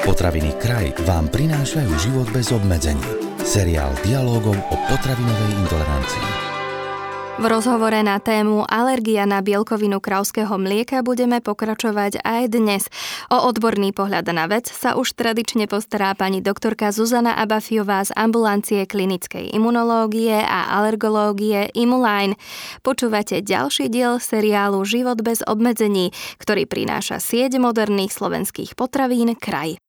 Potraviny kraj vám prinášajú život bez obmedzení. Seriál dialogov o potravinovej intolerancii. V rozhovore na tému alergia na bielkovinu krauského mlieka budeme pokračovať aj dnes. O odborný pohľad na vec sa už tradične postará pani doktorka Zuzana Abafiová z ambulancie klinickej imunológie a alergológie Imuline. Počúvate ďalší diel seriálu Život bez obmedzení, ktorý prináša sieť moderných slovenských potravín Kraj.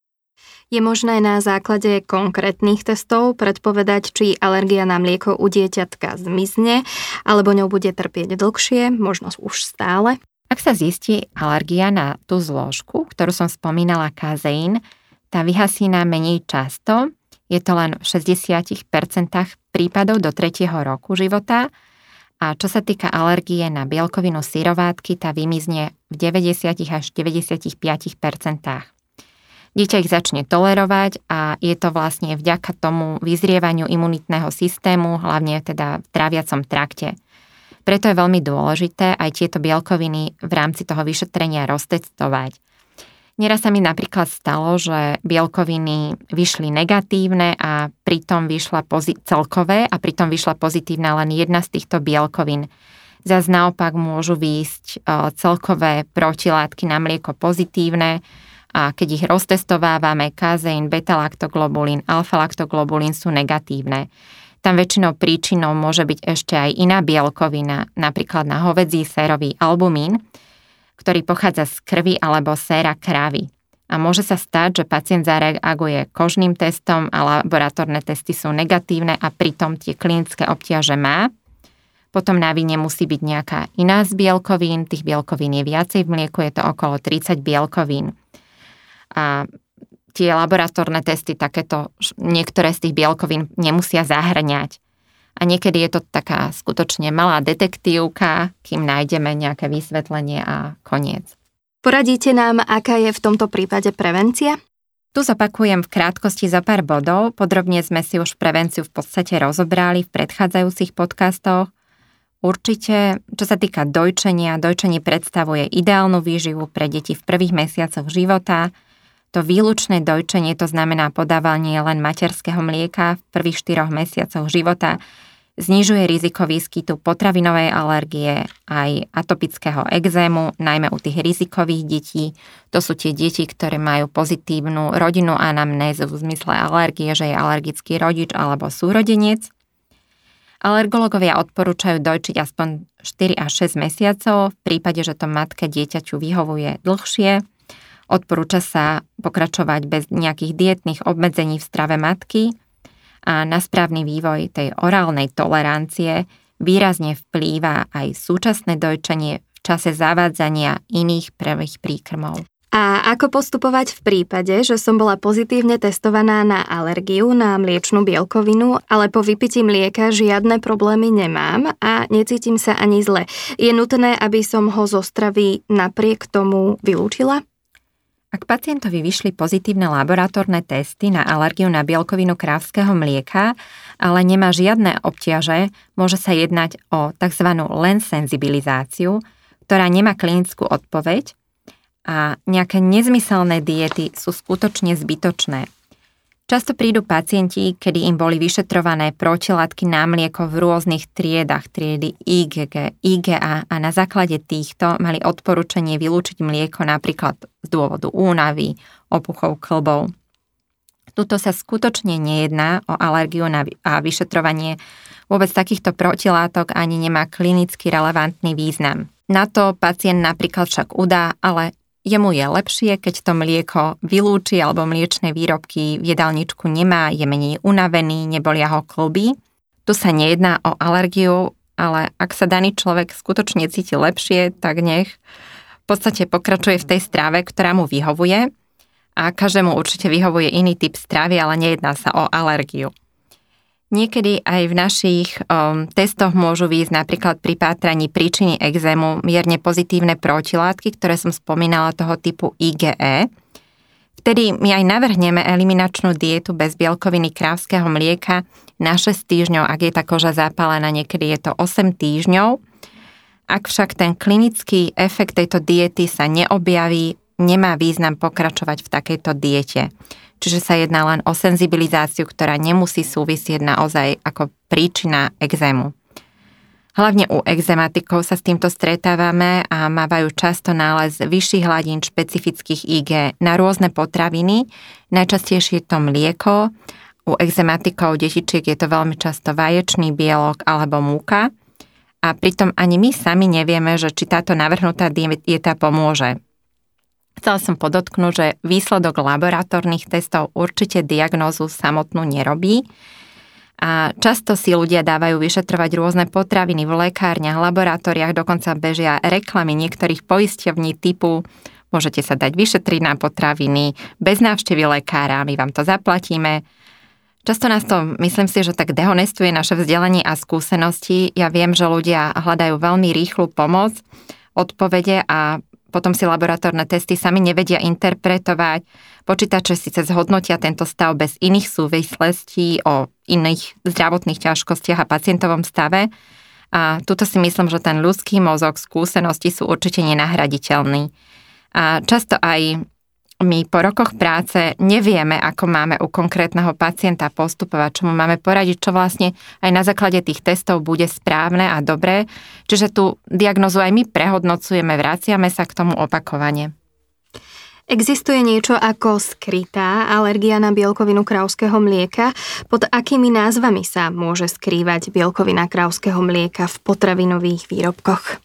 Je možné na základe konkrétnych testov predpovedať, či alergia na mlieko u dieťatka zmizne, alebo ňou bude trpieť dlhšie, možno už stále? Ak sa zistí alergia na tú zložku, ktorú som spomínala, kazeín, tá vyhasí nám menej často, je to len v 60% prípadov do 3. roku života a čo sa týka alergie na bielkovinu syrovátky, tá vymizne v 90 až 95% dieťa ich začne tolerovať a je to vlastne vďaka tomu vyzrievaniu imunitného systému, hlavne teda v tráviacom trakte. Preto je veľmi dôležité aj tieto bielkoviny v rámci toho vyšetrenia roztestovať. Nieraz sa mi napríklad stalo, že bielkoviny vyšli negatívne a pritom vyšla pozi- celkové a pritom vyšla pozitívna len jedna z týchto bielkovín. Zas naopak môžu výjsť e, celkové protilátky na mlieko pozitívne, a keď ich roztestovávame, kazeín, beta-laktoglobulín, alfa-laktoglobulín sú negatívne. Tam väčšinou príčinou môže byť ešte aj iná bielkovina, napríklad na hovedzí sérový albumín, ktorý pochádza z krvi alebo séra kravy. A môže sa stať, že pacient zareaguje kožným testom a laboratórne testy sú negatívne a pritom tie klinické obťaže má. Potom na víne musí byť nejaká iná z bielkovín, tých bielkovín je viacej v mlieku, je to okolo 30 bielkovín a tie laboratórne testy takéto, niektoré z tých bielkovín nemusia zahrňať. A niekedy je to taká skutočne malá detektívka, kým nájdeme nejaké vysvetlenie a koniec. Poradíte nám, aká je v tomto prípade prevencia? Tu zopakujem v krátkosti za pár bodov. Podrobne sme si už prevenciu v podstate rozobrali v predchádzajúcich podcastoch. Určite, čo sa týka dojčenia, dojčenie predstavuje ideálnu výživu pre deti v prvých mesiacoch života – to výlučné dojčenie, to znamená podávanie len materského mlieka v prvých štyroch mesiacoch života, znižuje riziko výskytu potravinovej alergie aj atopického exému, najmä u tých rizikových detí. To sú tie deti, ktoré majú pozitívnu rodinnú anamnézu v zmysle alergie, že je alergický rodič alebo súrodenec. Alergológovia odporúčajú dojčiť aspoň 4 až 6 mesiacov v prípade, že to matke dieťaťu vyhovuje dlhšie. Odporúča sa pokračovať bez nejakých dietných obmedzení v strave matky a na správny vývoj tej orálnej tolerancie výrazne vplýva aj súčasné dojčenie v čase zavádzania iných prvých príkrmov. A ako postupovať v prípade, že som bola pozitívne testovaná na alergiu na mliečnú bielkovinu, ale po vypití mlieka žiadne problémy nemám a necítim sa ani zle. Je nutné, aby som ho zo stravy napriek tomu vylúčila? Ak pacientovi vyšli pozitívne laboratórne testy na alergiu na bielkovinu krávského mlieka, ale nemá žiadne obťaže, môže sa jednať o tzv. len senzibilizáciu, ktorá nemá klinickú odpoveď a nejaké nezmyselné diety sú skutočne zbytočné. Často prídu pacienti, kedy im boli vyšetrované protilátky na mlieko v rôznych triedach, triedy IgG, IgA a na základe týchto mali odporúčanie vylúčiť mlieko napríklad z dôvodu únavy, opuchov klbov. Tuto sa skutočne nejedná o alergiu na, a vyšetrovanie vôbec takýchto protilátok ani nemá klinicky relevantný význam. Na to pacient napríklad však udá, ale Jemu je lepšie, keď to mlieko vylúči alebo mliečne výrobky v jedálničku nemá, je menej unavený, nebolia ho klby. Tu sa nejedná o alergiu, ale ak sa daný človek skutočne cíti lepšie, tak nech v podstate pokračuje v tej stráve, ktorá mu vyhovuje a každému určite vyhovuje iný typ stravy, ale nejedná sa o alergiu. Niekedy aj v našich um, testoch môžu výjsť napríklad pri pátraní príčiny exému mierne pozitívne protilátky, ktoré som spomínala toho typu IgE. Vtedy my aj navrhneme eliminačnú dietu bez bielkoviny krávského mlieka na 6 týždňov, ak je tá koža zapálená, niekedy je to 8 týždňov. Ak však ten klinický efekt tejto diety sa neobjaví, nemá význam pokračovať v takejto diete. Čiže sa jedná len o senzibilizáciu, ktorá nemusí súvisieť naozaj ako príčina exému. Hlavne u exematikov sa s týmto stretávame a mávajú často nález vyšších hladín špecifických IG na rôzne potraviny, najčastejšie je to mlieko, u exematikov detičiek je to veľmi často vaječný bielok alebo múka a pritom ani my sami nevieme, že či táto navrhnutá dieta pomôže. Chcela som podotknúť, že výsledok laboratórnych testov určite diagnózu samotnú nerobí, a často si ľudia dávajú vyšetrovať rôzne potraviny v lekárniach, laboratóriách, dokonca bežia reklamy niektorých poisťovní typu môžete sa dať vyšetriť na potraviny bez návštevy lekára, my vám to zaplatíme. Často nás to, myslím si, že tak dehonestuje naše vzdelanie a skúsenosti. Ja viem, že ľudia hľadajú veľmi rýchlu pomoc, odpovede a potom si laboratórne testy sami nevedia interpretovať. Počítače síce zhodnotia tento stav bez iných súvislostí o iných zdravotných ťažkostiach a pacientovom stave. A tuto si myslím, že ten ľudský mozog, skúsenosti sú určite nenahraditeľný. A často aj my po rokoch práce nevieme, ako máme u konkrétneho pacienta postupovať, čo mu máme poradiť, čo vlastne aj na základe tých testov bude správne a dobré. Čiže tú diagnozu aj my prehodnocujeme, vraciame sa k tomu opakovane. Existuje niečo ako skrytá alergia na bielkovinu krauského mlieka? Pod akými názvami sa môže skrývať bielkovina krauského mlieka v potravinových výrobkoch?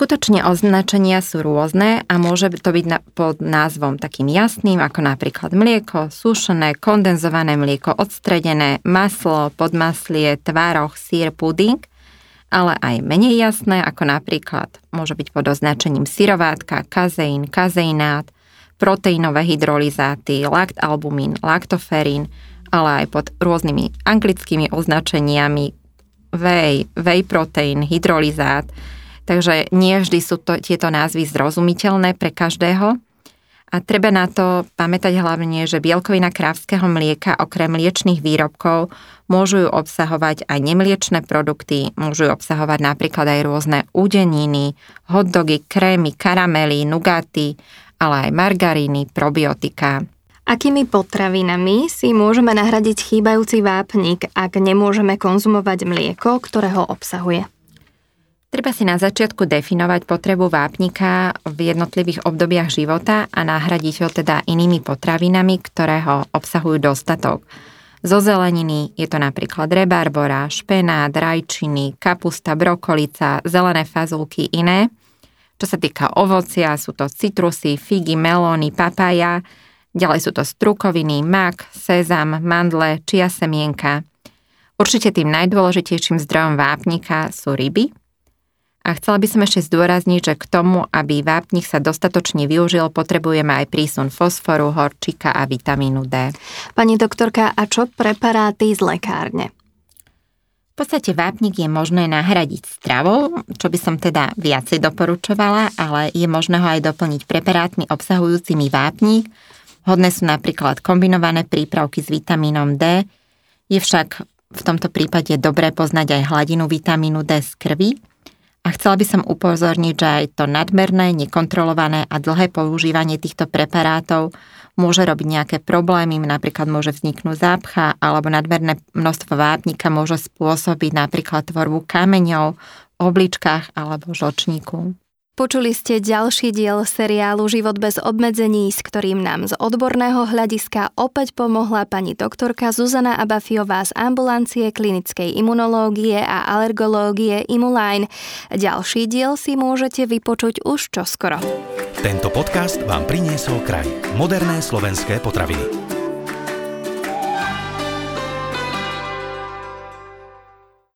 Skutočne označenia sú rôzne a môže to byť pod názvom takým jasným, ako napríklad mlieko, sušené, kondenzované mlieko, odstredené, maslo, podmaslie, tvároch, sír, puding, ale aj menej jasné, ako napríklad môže byť pod označením syrovátka, kazeín, kazeinát, proteínové hydrolizáty, laktalbumín, laktoferín, ale aj pod rôznymi anglickými označeniami whey, whey protein, hydrolizát, Takže nie vždy sú to, tieto názvy zrozumiteľné pre každého. A treba na to pamätať hlavne, že bielkovina krávského mlieka okrem mliečných výrobkov môžu ju obsahovať aj nemliečné produkty, môžu ju obsahovať napríklad aj rôzne údeniny, hotdogy, krémy, karamely, nugaty, ale aj margaríny, probiotika. Akými potravinami si môžeme nahradiť chýbajúci vápnik, ak nemôžeme konzumovať mlieko, ktoré ho obsahuje? Treba si na začiatku definovať potrebu vápnika v jednotlivých obdobiach života a nahradiť ho teda inými potravinami, ktoré ho obsahujú dostatok. Zo zeleniny je to napríklad rebarbora, špenát, rajčiny, kapusta, brokolica, zelené fazulky, iné. Čo sa týka ovocia, sú to citrusy, figy, melóny, papája, ďalej sú to strukoviny, mak, sezam, mandle, čia semienka. Určite tým najdôležitejším zdrojom vápnika sú ryby, a chcela by som ešte zdôrazniť, že k tomu, aby vápnik sa dostatočne využil, potrebujeme aj prísun fosforu, horčika a vitamínu D. Pani doktorka, a čo preparáty z lekárne? V podstate vápnik je možné nahradiť stravou, čo by som teda viacej doporučovala, ale je možné ho aj doplniť preparátmi obsahujúcimi vápnik. Hodné sú napríklad kombinované prípravky s vitamínom D. Je však v tomto prípade dobré poznať aj hladinu vitamínu D z krvi, a chcela by som upozorniť, že aj to nadmerné, nekontrolované a dlhé používanie týchto preparátov môže robiť nejaké problémy, napríklad môže vzniknúť zápcha alebo nadmerné množstvo vápnika môže spôsobiť napríklad tvorbu kameňov, obličkách alebo žočníku. Počuli ste ďalší diel seriálu Život bez obmedzení, s ktorým nám z odborného hľadiska opäť pomohla pani doktorka Zuzana Abafiová z ambulancie klinickej imunológie a alergológie Imuline. Ďalší diel si môžete vypočuť už čoskoro. Tento podcast vám priniesol kraj. Moderné slovenské potraviny.